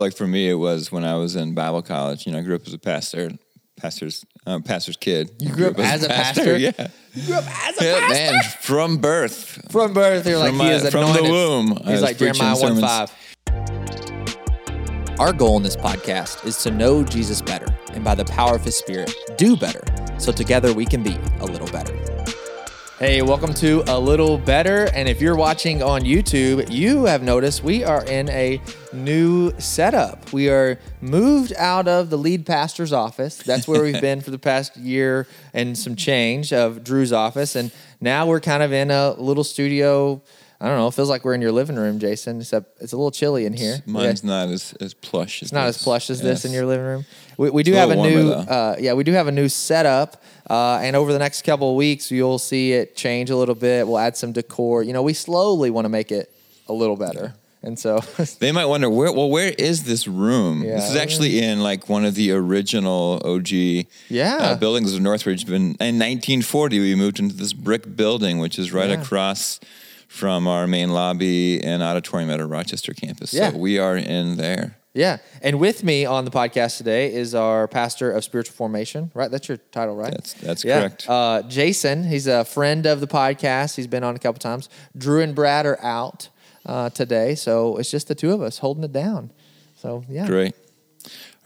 Like for me, it was when I was in Bible college. You know, I grew up as a pastor, pastor's um, pastor's kid. You grew up as a pastor? Yeah, You grew up as a yeah, pastor man, from birth, from birth. You're like from, he is from the womb. He's like Jeremiah one sermons. five. Our goal in this podcast is to know Jesus better, and by the power of His Spirit, do better. So together we can be a little better. Hey, welcome to A Little Better. And if you're watching on YouTube, you have noticed we are in a new setup. We are moved out of the lead pastor's office. That's where we've been for the past year and some change of Drew's office. And now we're kind of in a little studio. I don't know. It feels like we're in your living room, Jason, except it's a little chilly in here. Mine's Yeah. not as, as plush. It's not as plush as this in your living room. We, we do have a new, uh, yeah, we do have a new setup. Uh, and over the next couple of weeks, you'll see it change a little bit. We'll add some decor. You know, we slowly want to make it a little better. And so, They might wonder where. Well, where is this room? Yeah. This is actually in like one of the original OG Yeah. uh, buildings of Northridge. In 1940, we moved into this brick building, which is right Yeah. across from our main lobby and auditorium at our Rochester campus. Yeah. So we are in there. Yeah. And with me on the podcast today is our pastor of spiritual formation, right? That's your title, right? That's that's Yeah. correct. Uh, Jason, he's a friend of the podcast. He's been on a couple times. Drew and Brad are out uh, today, so it's just the two of us holding it down. So yeah, Great.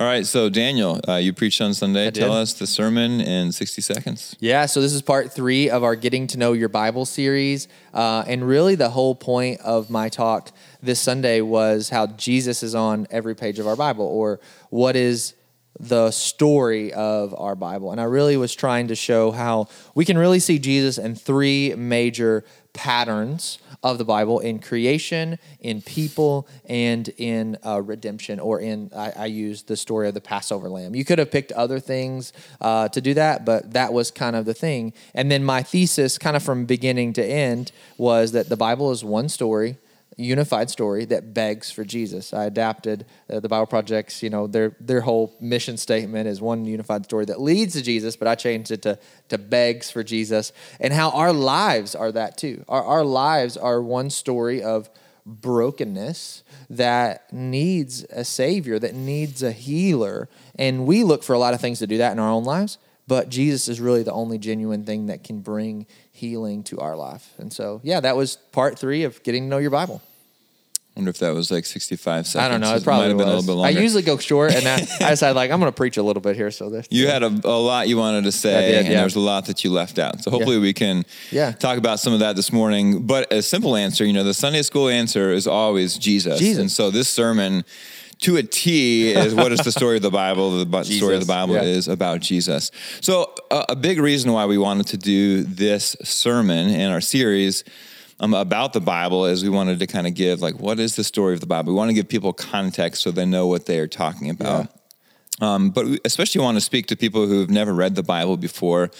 All right, so Daniel, uh, you preached on Sunday. I Tell did. us the sermon in 60 seconds. Yeah, so this is part three of our Getting to Know Your Bible series. Uh, and really, the whole point of my talk this Sunday was how Jesus is on every page of our Bible, or what is the story of our Bible. And I really was trying to show how we can really see Jesus in three major patterns of the Bible in creation, in people, and in uh, redemption, or in, I, I use the story of the Passover lamb. You could have picked other things uh, to do that, but that was kind of the thing. And then my thesis, kind of from beginning to end, was that the Bible is one story. Unified story that begs for Jesus. I adapted uh, the Bible Project's, you know, their their whole mission statement is one unified story that leads to Jesus, but I changed it to to begs for Jesus, and how our lives are that too. Our our lives are one story of brokenness that needs a savior, that needs a healer, and we look for a lot of things to do that in our own lives. But Jesus is really the only genuine thing that can bring healing to our life. And so, yeah, that was part three of getting to know your Bible. Wonder if that was like 65 seconds. I don't know. It might probably have been a little bit longer. I usually go short, and I, I decided like I'm going to preach a little bit here. So this You had a, a lot you wanted to say, did, and yeah. there was a lot that you left out. So hopefully we can Yeah. talk about some of that this morning. But a simple answer, you know, the Sunday school answer is always Jesus. Jesus. And so this sermon, to a T, is what is the story of the Bible? The story of the Bible yeah. is about Jesus. So a, a big reason why we wanted to do this sermon in our series um, about the Bible is we wanted to kind of give like what is the story of the Bible. We want to give people context so they know what they are talking about. Um, but we especially want to speak to people who've never read the Bible before.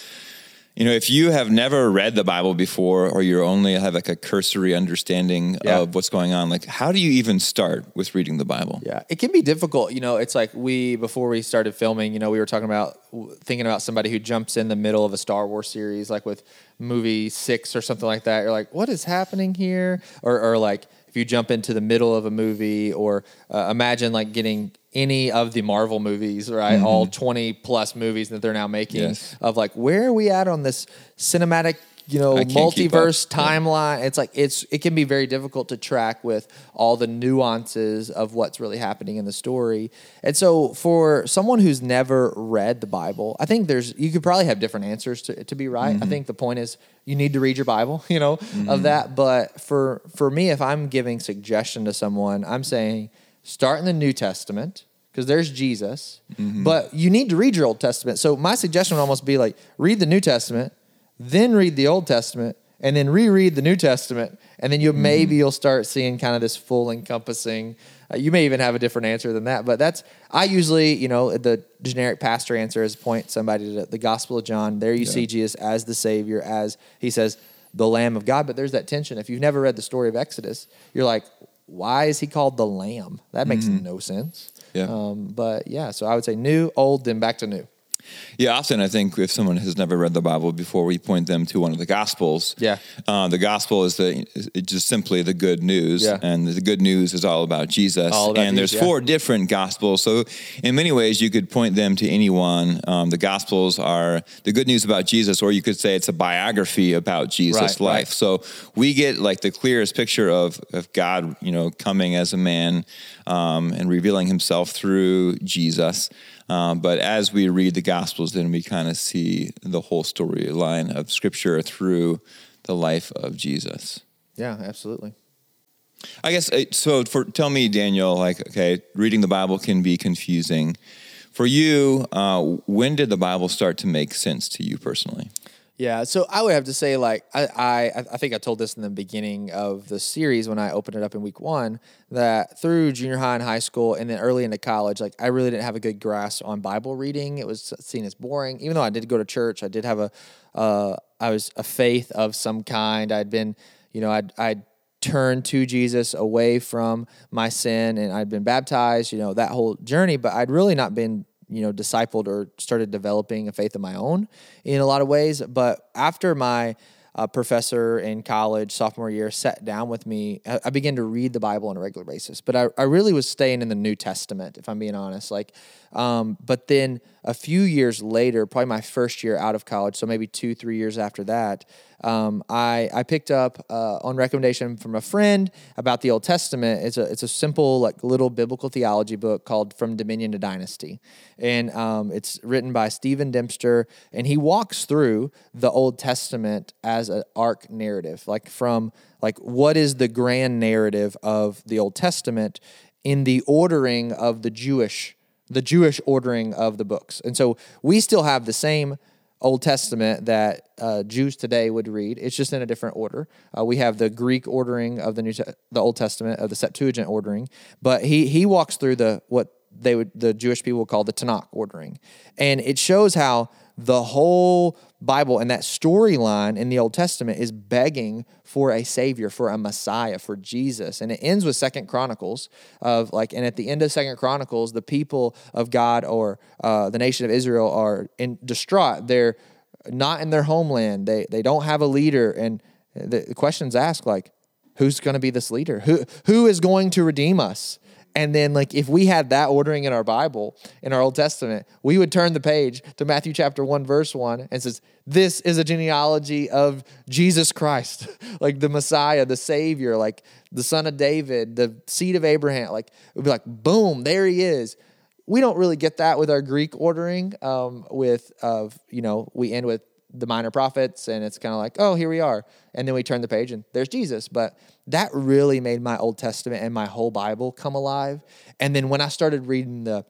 You know, if you have never read the Bible before, or you only have like a cursory understanding Yeah. of what's going on, like how do you even start with reading the Bible? Yeah, it can be difficult. You know, it's like we before we started filming. You know, we were talking about thinking about somebody who jumps in the middle of a Star Wars series, like with movie six or something like that. You're like, what is happening here? Or, or like if you jump into the middle of a movie, or uh, imagine like getting any of the Marvel movies, right? All twenty plus movies that they're now making Yes. of like where are we at on this cinematic you know I can't keep up. multiverse Yeah. timeline it's like it's it can be very difficult to track with all the nuances of what's really happening in the story and so for someone who's never read the bible i think there's you could probably have different answers to, to be right Mm-hmm. i think the point is you need to read your bible you know of that but for for me if i'm giving suggestion to someone i'm saying start in the new testament because there's Jesus, Mm-hmm. but you need to read your Old Testament. So my suggestion would almost be like read the New Testament, then read the Old Testament, and then reread the New Testament, and then you Mm-hmm. maybe you'll start seeing kind of this full encompassing. Uh, you may even have a different answer than that, but that's I usually you know the generic pastor answer is point somebody to the Gospel of John. There you see Jesus as the Savior, as he says the Lamb of God. But there's that tension. If you've never read the story of Exodus, you're like, why is he called the Lamb? That makes no sense. Yeah. Um, but yeah, so I would say new, old, then back to new. Yeah, often I think if someone has never read the Bible before, we point them to one of the Gospels. Yeah. uh, the Gospel is the is just simply the good news, Yeah. and the good news is all about Jesus. All about and there's Jesus, yeah. four different Gospels, so in many ways you could point them to anyone. Um, the Gospels are the good news about Jesus, or you could say it's a biography about Jesus' Right, life. right. So we get like the clearest picture of of God, you know, coming as a man um, and revealing Himself through Jesus. Um, but as we read the Gospels, then we kind of see the whole storyline of Scripture through the life of Jesus. Yeah, absolutely. I guess uh, so. For tell me, Daniel, like okay, reading the Bible can be confusing. For you, uh, when did the Bible start to make sense to you personally? Yeah, so I would have to say, like, I, I, I think I told this in the beginning of the series when I opened it up in week one that through junior high and high school and then early into college, like, I really didn't have a good grasp on Bible reading. It was seen as boring, even though I did go to church. I did have a, uh, I was a faith of some kind. I'd been, you know, I'd, I'd turned to Jesus away from my sin and I'd been baptized, you know, that whole journey, but I'd really not been you know, discipled or started developing a faith of my own in a lot of ways. But after my uh, professor in college, sophomore year, sat down with me, I, I began to read the Bible on a regular basis. But I, I really was staying in the New Testament, if I'm being honest. Like, um, but then a few years later, probably my first year out of college, so maybe two, three years after that, um, I I picked up uh, on recommendation from a friend about the Old Testament. It's a it's a simple like little biblical theology book called From Dominion to Dynasty, and um, it's written by Stephen Dempster, and he walks through the Old Testament as an arc narrative, like from like what is the grand narrative of the Old Testament in the ordering of the Jewish the Jewish ordering of the books, and so we still have the same. Old Testament that uh, Jews today would read. It's just in a different order. Uh, we have the Greek ordering of the New, Te- the Old Testament of the Septuagint ordering, but he he walks through the what they would the Jewish people would call the Tanakh ordering, and it shows how the whole Bible and that storyline in the Old Testament is begging for a savior, for a Messiah, for Jesus. And it ends with Second Chronicles of like, and at the end of Second Chronicles, the people of God or uh, the nation of Israel are in distraught. They're not in their homeland. They they don't have a leader, and the, questions asked like, who's going to be this leader? Who who is going to redeem us? And then, like, if we had that ordering in our Bible, in our Old Testament, we would turn the page to Matthew chapter 1, verse 1, and says, This is a genealogy of Jesus Christ, like the Messiah, the Savior, like the son of David, the seed of Abraham. Like, it would be like, boom, there he is. We don't really get that with our Greek ordering, um, with, of, you know, we end with the minor prophets and it's kind of like oh here we are. And then we turn the page and there's jesus. But that really made my old testament and my whole bible come alive. And then when i started reading the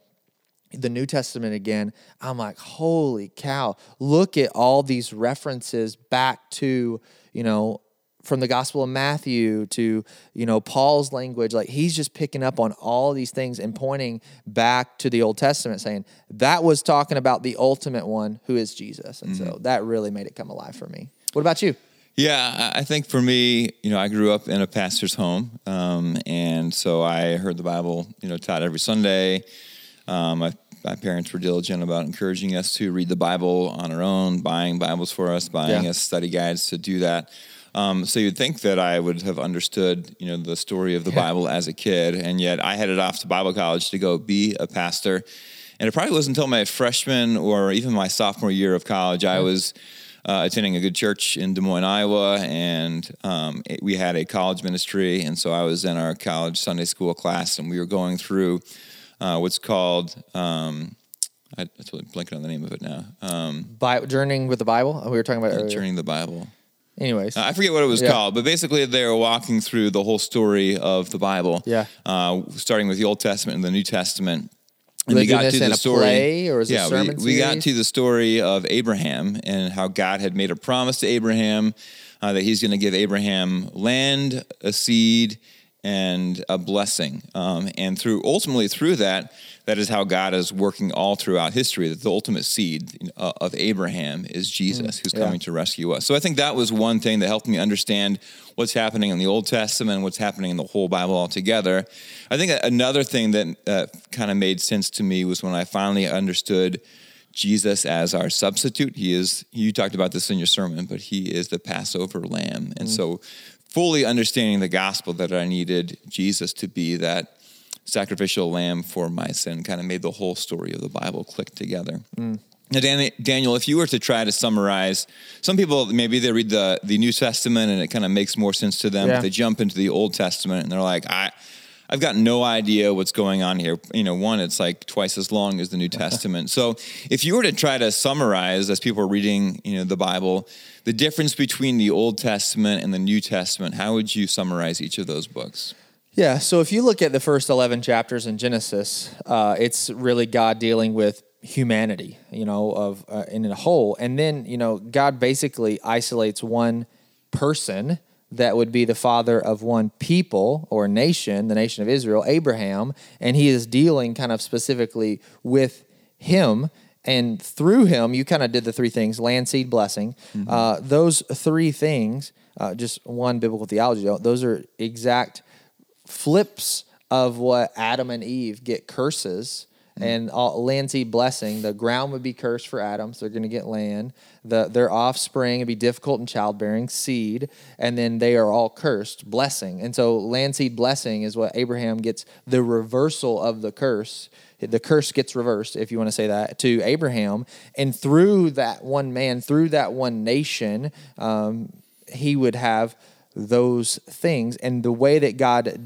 the New Testament again, I'm like, holy cow, look at all these references back to, you know, from the Gospel of Matthew to, you know, Paul's language. Like he's just picking up on all these things and pointing back to the Old Testament, saying that was talking about the ultimate one who is Jesus. And so that really made it come alive for me. What about you? Yeah, I I think for me, you know, I grew up in a pastor's home, um, and so I heard the Bible, you know, taught every Sunday. Um, my, my parents were diligent about encouraging us to read the Bible on our own, buying Bibles for us, buying Yeah. us study guides to do that. Um, so you'd think that I would have understood, you know, the story of the Bible as a kid, and yet I headed off to Bible college to go be a pastor. And it probably wasn't until my freshman or even my sophomore year of college I was uh, attending a good church in Des Moines, Iowa, and um, it- we had a college ministry, and so I was in our college Sunday school class, and we were going through uh, what's called um, I, I'm totally blanking on the name of it now. Um, Bi- journeying with the Bible. We were talking about earlier. Journeying the Bible. Anyways, I forget what it was Yeah. called, but basically they were walking through the whole story of the Bible. Yeah. Uh, starting with the Old Testament and the New Testament. And doing this in a play, or a yeah, sermon we, we got to the story of Abraham and how God had made a promise to Abraham uh, that He's going to give Abraham land, a seed, and a blessing. Um, and through ultimately through that, that is how God is working all throughout history. That the ultimate seed uh, of Abraham is Jesus, who's Mm, yeah. coming to rescue us. So I think that was one thing that helped me understand what's happening in the Old Testament and what's happening in the whole Bible altogether. I think another thing that uh, kind of made sense to me was when I finally understood Jesus as our substitute. He is, you talked about this in your sermon, but he is the Passover lamb. And so, fully understanding the gospel that I needed Jesus to be that sacrificial lamb for my sin kind of made the whole story of the Bible click together. Mm. Now, Dan- Daniel, if you were to try to summarize, some people maybe they read the the New Testament and it kind of makes more sense to them. Yeah. But they jump into the Old Testament and they're like, I, I've got no idea what's going on here. You know, one, it's like twice as long as the New Testament. so, if you were to try to summarize, as people are reading, you know, the Bible, the difference between the Old Testament and the New Testament, how would you summarize each of those books? Yeah. So if you look at the first 11 chapters in Genesis, uh, it's really God dealing with humanity, you know, of uh, in a whole. And then, you know, God basically isolates one person that would be the father of one people or nation, the nation of Israel, Abraham, and he is dealing kind of specifically with him. And through him, you kind of did the three things land, seed, blessing. Uh, those three things, uh, just one biblical theology, those are exact flips of what Adam and Eve get curses and all, land seed blessing. The ground would be cursed for Adam, so they're going to get land. The, their offspring would be difficult in childbearing, seed, and then they are all cursed, blessing. And so land seed blessing is what Abraham gets the reversal of the curse. The curse gets reversed, if you want to say that, to Abraham. And through that one man, through that one nation, um, he would have those things. And the way that God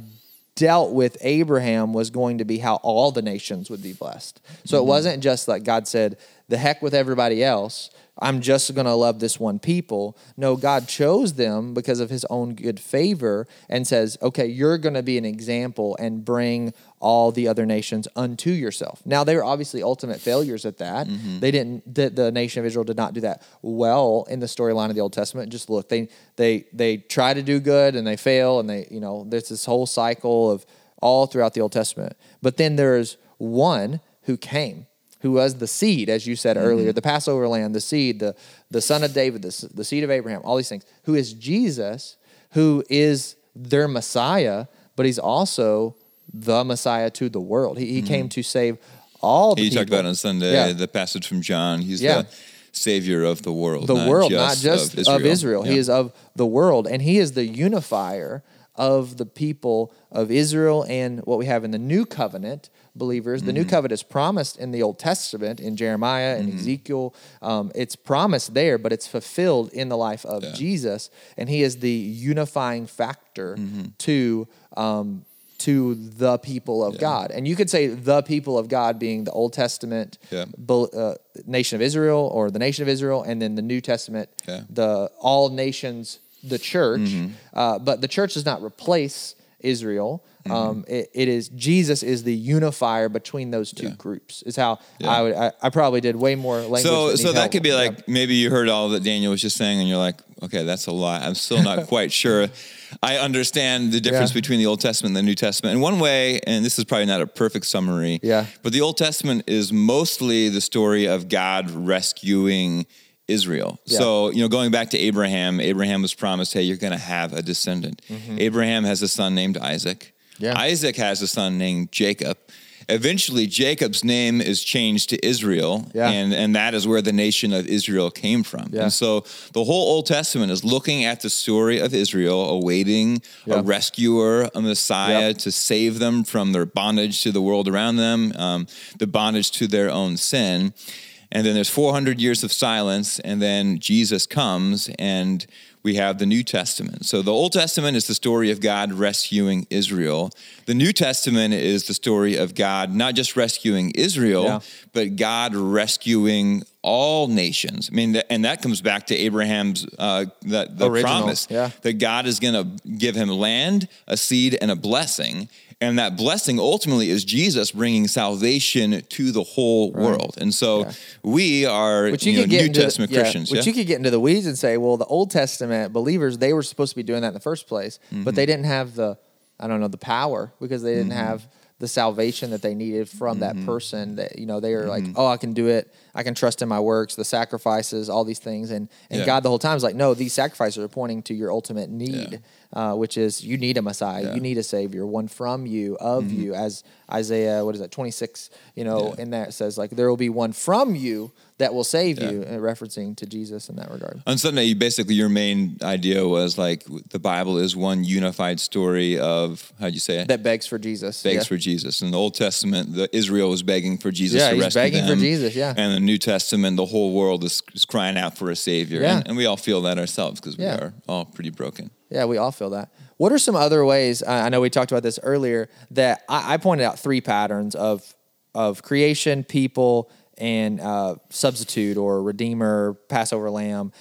dealt with Abraham was going to be how all the nations would be blessed. So it mm-hmm. wasn't just like God said, the heck with everybody else. I'm just going to love this one people. No, God chose them because of his own good favor and says, okay, you're going to be an example and bring all the other nations unto yourself. Now, they were obviously ultimate failures at that. Mm-hmm. They didn't, the, the nation of Israel did not do that well in the storyline of the Old Testament. Just look, they, they, they try to do good and they fail, and they, you know, there's this whole cycle of all throughout the Old Testament. But then there's one who came who was the seed, as you said mm-hmm. earlier, the Passover lamb, the seed, the, the son of David, the, the seed of Abraham, all these things, who is Jesus, who is their Messiah, but he's also the Messiah to the world. He, he mm-hmm. came to save all the You people. talked about on Sunday Yeah. the passage from John. He's Yeah. the savior of the world, the not world, just not just of of Israel. Yeah. He is of the world, and he is the unifier of the people of Israel and what we have in the new covenant believers. The new Mm-hmm. covenant is promised in the Old Testament, in Jeremiah and Ezekiel. Um, it's promised there, but it's fulfilled in the life of Yeah. Jesus, and he is the unifying factor Mm-hmm. to. Um, to the people of God, and you could say the people of God being the Old Testament Yeah. uh, nation of Israel or the nation of Israel, and then the New Testament, Yeah. the all nations, the church. Mm-hmm. Uh, but the church does not replace Israel. Mm-hmm. Um, it, it is Jesus is the unifier between those two groups. Is how Yeah. I would. I, I probably did way more language. So, so that could be Yeah. like maybe you heard all that Daniel was just saying, and you're like, okay, that's a lot. I'm still not quite sure. I understand the difference Yeah. between the Old Testament and the New Testament. In one way, and this is probably not a perfect summary, Yeah. but the Old Testament is mostly the story of God rescuing Israel. Yeah. So, you know, going back to Abraham, Abraham was promised, hey, you're going to have a descendant. Abraham has a son named Isaac. Mm-hmm. Yeah. Isaac has a son named Jacob. Eventually, Jacob's name is changed to Israel, Yeah. and, and that is where the nation of Israel came from. Yeah. And so the whole Old Testament is looking at the story of Israel, awaiting a rescuer, a Messiah to save them from their bondage to the world around them, um, the bondage to their own sin. And then there's 400 years of silence, and then Jesus comes, and we have the New Testament. So the Old Testament is the story of God rescuing Israel. The New Testament is the story of God not just rescuing Israel, Yeah. but God rescuing all nations. I mean, and that comes back to Abraham's uh, that the promise yeah. that God is going to give him land, a seed, and a blessing. And that blessing ultimately is Jesus bringing salvation to the whole world. And so we are you, you know, New Testament yeah, Christians. But yeah? you could get into the weeds and say, well, the Old Testament believers they were supposed to be doing that in the first place, Mm-hmm. but they didn't have the I don't know the power because they didn't have the salvation that they needed from Mm-hmm. that person that you know they are like oh i can do it i can trust in my works the sacrifices all these things and and Yeah. god the whole time is like no these sacrifices are pointing to your ultimate need uh, which is you need a messiah Yeah. Mm-hmm. you need a savior one from you of you as isaiah what is that 26 you know Yeah. in it says like there will be one from you that will save Yeah. you uh, referencing to jesus in that regard On Sunday, you basically your main idea was like the Bible is one unified story of how'd you say it? that begs for jesus begs for Jesus. In the Old Testament, the Israel was begging for Jesus Yeah, to rescue begging for. Jesus, yeah. And the New Testament, the whole world is, is crying out for a savior. Yeah. And, and we all feel that ourselves because we are all pretty broken. Yeah, we all feel that. What are some other ways? I I know we talked about this earlier. That I, I pointed out three patterns of of creation, people, and uh, substitute or redeemer, Passover lamb.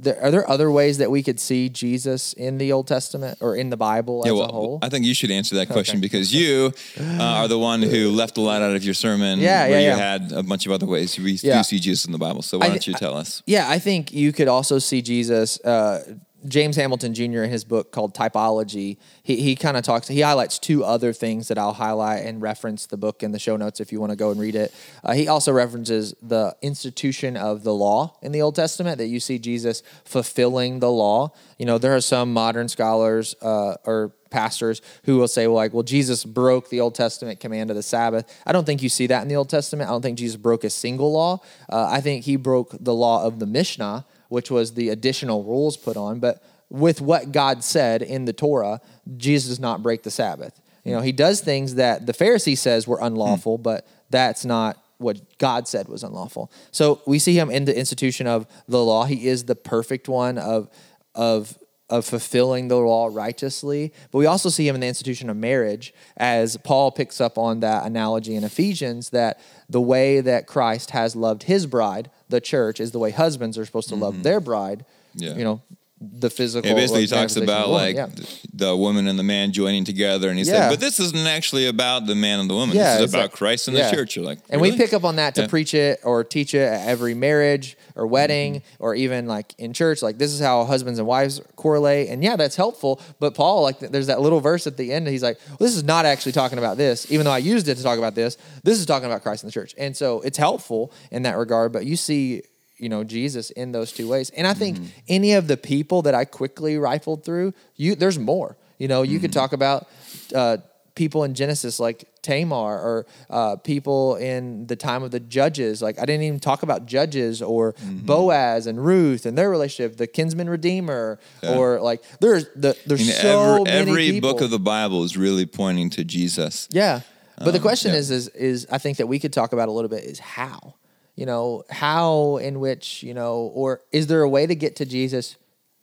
There, are there other ways that we could see Jesus in the Old Testament or in the Bible as Yeah, a whole? I think you should answer that question because you uh, are the one who left a lot out of your sermon Yeah, where yeah, you yeah. had a bunch of other ways. We Yeah. do see Jesus in the Bible. So why don't you tell us? Yeah, I think you could also see Jesus. Uh, James Hamilton Jr. in his book called Typology, he, he kind of talks, he highlights two other things that I'll highlight and reference the book in the show notes if you want to go and read it. Uh, he also references the institution of the law in the Old Testament, that you see Jesus fulfilling the law. You know, there are some modern scholars uh, or pastors who will say, well, like, well, Jesus broke the Old Testament command of the Sabbath. I don't think you see that in the Old Testament. I don't think Jesus broke a single law. Uh, I think he broke the law of the Mishnah, which was the additional rules put on. But with what God said in the Torah, Jesus does not break the Sabbath. You know, he does things that the Pharisee says were unlawful, hmm. but that's not what God said was unlawful. So we see him in the institution of the law. He is the perfect one of of of fulfilling the law righteously. But we also see him in the institution of marriage, as Paul picks up on that analogy in Ephesians that the way that Christ has loved his bride, the church, is the way husbands are supposed to love mm-hmm. their bride. Yeah. You know, the physical. It basically talks about woman. like Yeah. the woman and the man joining together, and he Yeah. said, "But this isn't actually about the man and the woman. Yeah, this is about like- Christ and yeah. the church." You're like, And we pick up on that to preach it or teach it at every marriage or wedding Mm-hmm. or even like in church. Like this is how husbands and wives correlate. And yeah, that's helpful. But Paul, like there's that little verse at the end. He's like, well, this is not actually talking about this, even though I used it to talk about this. This is talking about Christ and the church. And so it's helpful in that regard. But you see, you know, Jesus in those two ways. And I think Mm-hmm. any of the people that I quickly rifled through, you there's more. You know, you could Mm-hmm. talk about uh, people in Genesis like Tamar or uh, people in the time of the judges. Like I didn't even talk about judges or Mm-hmm. Boaz and Ruth and their relationship, the kinsman redeemer, Yeah. or like there's the, there's I mean, so every, many every people. book of the Bible is really pointing to Jesus. Yeah. But the Um, question yeah. is, is, is I think that we could talk about a little bit is how, you know, how in which, you know, or is there a way to get to Jesus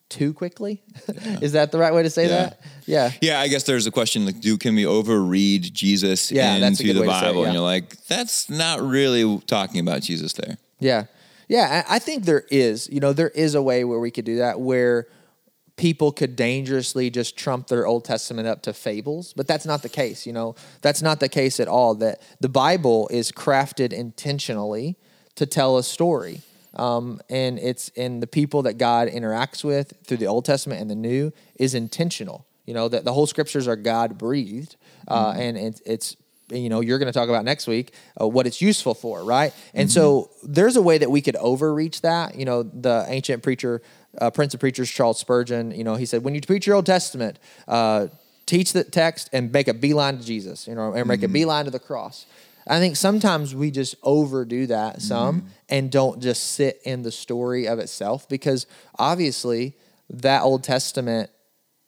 too quickly? is that the right way to say Yeah. that? Yeah. Yeah, I guess there's a question like, do can we overread Jesus Yeah, into the way to say it, Bible? yeah. And you're like, that's not really talking about Jesus there. Yeah. Yeah. I think there is, you know, there is a way where we could do that where people could dangerously just trump their Old Testament up to fables, but that's not the case, you know. That's not the case at all. That the Bible is crafted intentionally to tell a story. Um, and it's and the people that God interacts with through the Old Testament and the New is intentional. You know that the whole scriptures are God breathed, uh, and it's, it's you know you're going to talk about next week uh, what it's useful for, right? And so there's a way that we could overreach that. You know, the ancient preacher, uh, Prince of Preachers, Charles Spurgeon. You know, he said when you preach your Old Testament. Uh, Teach the text and make a beeline to Jesus, you know, and make a beeline to the cross. I think sometimes we just overdo that mm-hmm. some and don't just sit in the story of itself because obviously that Old Testament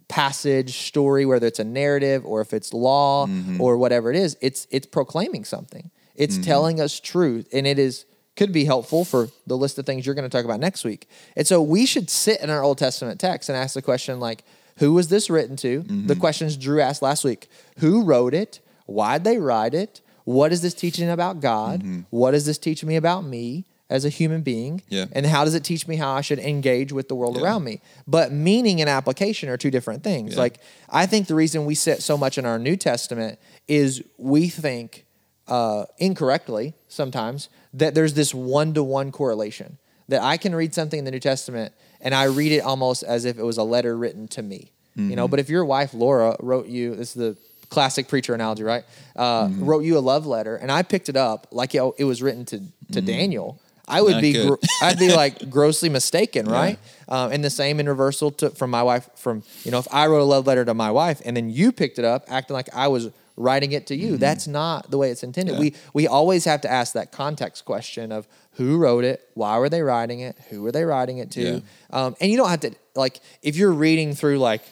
passage story whether it's a narrative or if it's law mm-hmm. or whatever it is it's it's proclaiming something. It's mm-hmm. telling us truth and it is could be helpful for the list of things you're going to talk about next week. And so we should sit in our old testament text and ask the question like who was this written to? The questions drew asked last week. Who wrote it? Why'd they write it what is this teaching about god what does this teach me about me as a human being Yeah. and how does it teach me how I should engage with the world Yeah. around me? But meaning and application are two different things. Yeah. Like I think the reason we sit so much in our New Testament is we think uh, incorrectly sometimes that there's this one to one correlation that I can read something in the New Testament and I read it almost as if it was a letter written to me. You Mm-hmm. know, but if your wife Laura wrote you, this is the classic preacher analogy, right? Uh, Mm-hmm. Wrote you a love letter, and I picked it up like it, was written to to Daniel. I would Mm-hmm. Not be gr- I'd be like grossly mistaken, right? Um, and the same in reversal to from my wife. From you know, if I wrote a love letter to my wife and then you picked it up, acting like I was writing it to you, that's not the way it's intended. Mm-hmm. Yeah. We we always have to ask that context question of who wrote it, why were they writing it, who were they writing it to, Yeah. um, and you don't have to like if you're reading through like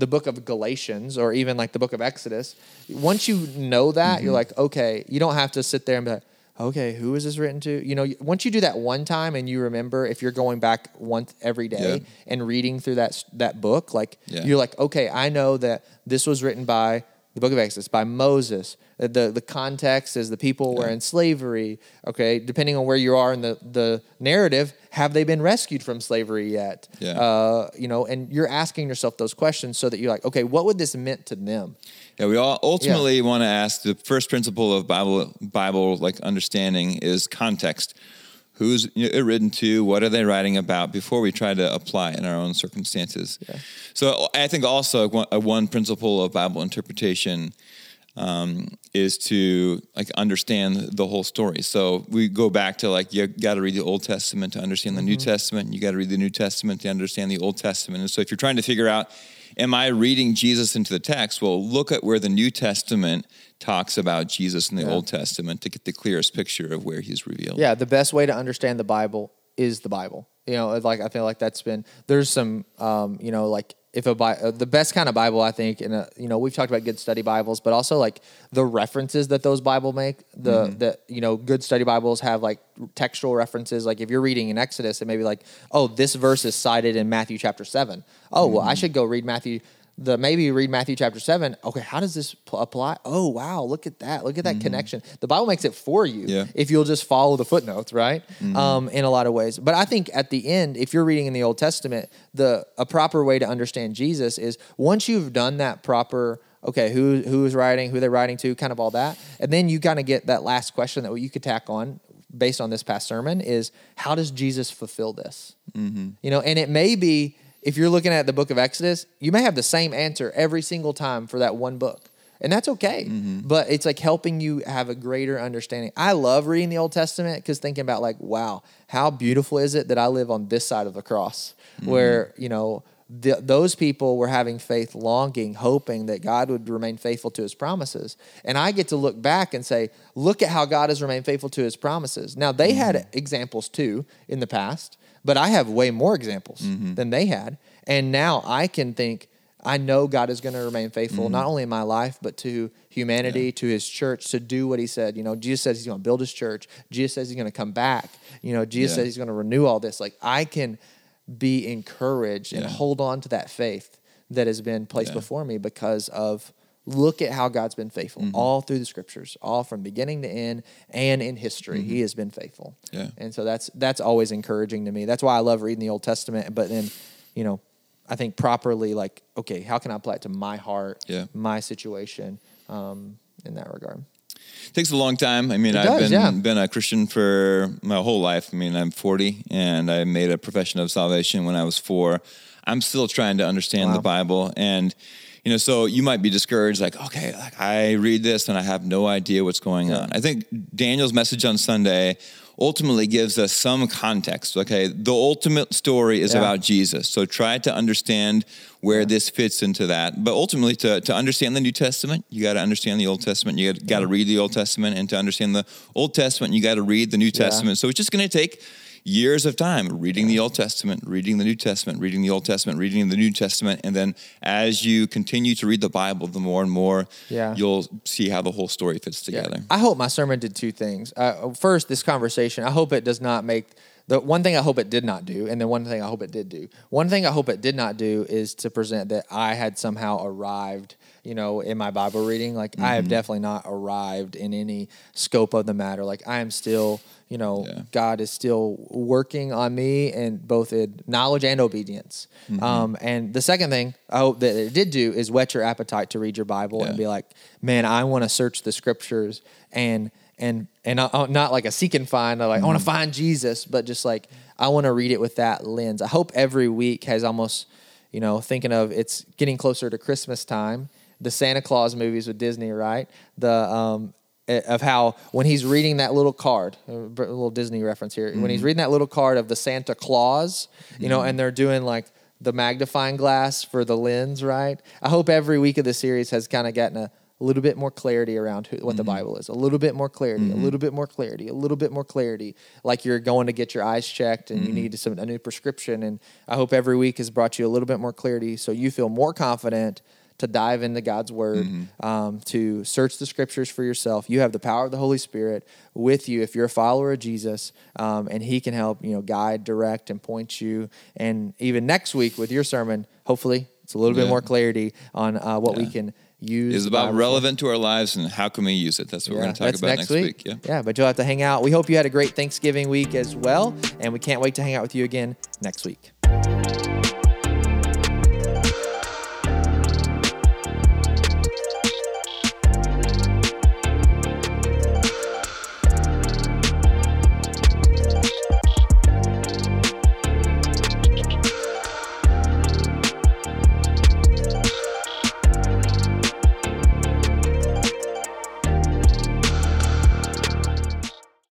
the book of Galatians or even like the book of Exodus. Once you know that, Mm-hmm. you're like, okay, you don't have to sit there and be like, okay, who is this written to? You know, once you do that one time and you remember, if you're going back once every day Yeah. and reading through that that book, like Yeah. you're like, okay, I know that this was written by the book of Exodus by Moses. Uh, The the context is the people were in slavery. Okay, depending on where you are in the the narrative, have they been rescued from slavery yet? Yeah. Uh, you know, and you're asking yourself those questions so that you're like, okay, what would this meant to them? Yeah, we all ultimately want to ask the first principle of Bible Bible like understanding is context. Who's it written to? What are they writing about? Before we try to apply it in our own circumstances. So I think also one, one principle of Bible interpretation um, is to like understand the whole story. So we go back to like you got to read the Old Testament to understand the New Testament. You got to read the New Testament to understand the Old Testament. And so if you're trying to figure out, am I reading Jesus into the text? Well, look at where the New Testament talks about Jesus in the Yeah. Old Testament to get the clearest picture of where he's revealed. Yeah, the best way to understand the Bible is the Bible. You know, like I feel like that's been there's some um, you know like if a Bi- uh, the best kind of Bible I think and uh, you know we've talked about good study Bibles, but also like the references that those Bible make the mm-hmm. that you know good study Bibles have like textual references. Like if you're reading in Exodus, it may be like oh this verse is cited in Matthew chapter seven. Oh well, I mm-hmm. should go read Matthew. The maybe read Matthew chapter seven. Okay, how does this pl- apply? Oh wow, look at that! Look at that mm. connection. The Bible makes it for you Yeah. if you'll just follow the footnotes, right? Mm-hmm. Um, in a lot of ways. But I think at the end, if you're reading in the Old Testament, the a proper way to understand Jesus is once you've done that proper, okay, who who is writing, who they're writing to, kind of all that, and then you kind of get that last question that you could tack on based on this past sermon is how does Jesus fulfill this? Mm-hmm. You know, and it may be if you're looking at the book of Exodus, you may have the same answer every single time for that one book. And that's okay. Mm-hmm. But it's like helping you have a greater understanding. I love reading the Old Testament because thinking about like, wow, how beautiful is it that I live on this side of the cross mm-hmm. where, you know, th those people were having faith, longing, hoping that God would remain faithful to his promises. And I get to look back and say, look at how God has remained faithful to his promises. Now, they had mm-hmm. examples too in the past, but I have way more examples mm-hmm. than they had. And now I can think, I know God is going to remain faithful, mm-hmm. not only in my life, but to humanity, to his church, to do what he said. You know, Jesus says he's going to build his church. Jesus says he's going to come back. You know, Jesus Yeah. says he's going to renew all this. Like, I can be encouraged and hold on to that faith that has been placed Yeah. before me because of look at how God's been faithful Mm-hmm. all through the scriptures, all from beginning to end and in history. He has been faithful. Mm-hmm. Yeah. And so that's that's always encouraging to me. That's why I love reading the Old Testament, but then, you know, I think properly like, okay, how can I apply it to my heart, Yeah. my situation, um, in that regard. takes a long time. I mean, It I've been yeah. been a Christian for my whole life. I mean, I'm 40, and I made a profession of salvation when I was four. I'm still trying to understand Wow. the Bible, and you know, so you might be discouraged, like, okay, like I read this and I have no idea what's going on. I think Daniel's message on Sunday ultimately gives us some context. Okay, the ultimate story is Yeah. about Jesus, so try to understand where this fits into that. But ultimately, to, to understand the New Testament, you got to understand the Old Testament. You got to read the Old Testament, and to understand the Old Testament, you got to read the New Testament. So it's just going to take years of time reading the Old Testament, reading the New Testament, reading the Old Testament, reading the New Testament, and then as you continue to read the Bible, the more and more Yeah. you'll see how the whole story fits together. I hope my sermon did two things. Uh, first, this conversation, I hope it does not make the one thing I hope it did not do, and then one thing I hope it did do. One thing I hope it did not do is to present that I had somehow arrived, you know, in my Bible reading. Like I have definitely not arrived in any scope of the matter. Like I am still, you know, Yeah. God is still working on me and both in knowledge and obedience. Um, and the second thing I hope that it did do is whet your appetite to read your Bible Yeah. and be like, man, I want to search the scriptures and and and not, not like a seek and find, like I want to find Jesus, but just like I want to read it with that lens. I hope every week has almost, you know, thinking of it's getting closer to Christmas time. the Santa Claus movies with Disney, right? The um, Eh, of how when he's reading that little card, a little Disney reference here, when he's mm-hmm. reading that little card of the Santa Claus, you know, and mm-hmm. they're doing like the magnifying glass for the lens, right? I hope every week of the series has kind of gotten a, little bit more clarity around who, what the mm-hmm. Bible is, a little bit more clarity, a little bit more clarity, a little bit more clarity. Like you're going to get your eyes checked and you need some a new prescription. And I hope every week has brought you a little bit more clarity, so you feel more confident to dive into God's word, um, to search the scriptures for yourself. You have the power of the Holy Spirit with you if you're a follower of Jesus, um, and He can help you know guide, direct, and point you. And even next week with your sermon, hopefully it's a little bit more clarity on uh, what we can use. Is the the Bible Bible relevant to our lives and how can we use it? That's what we're going to talk about next week. Yeah. yeah, but you'll have to hang out. We hope you had a great Thanksgiving week as well, and we can't wait to hang out with you again next week.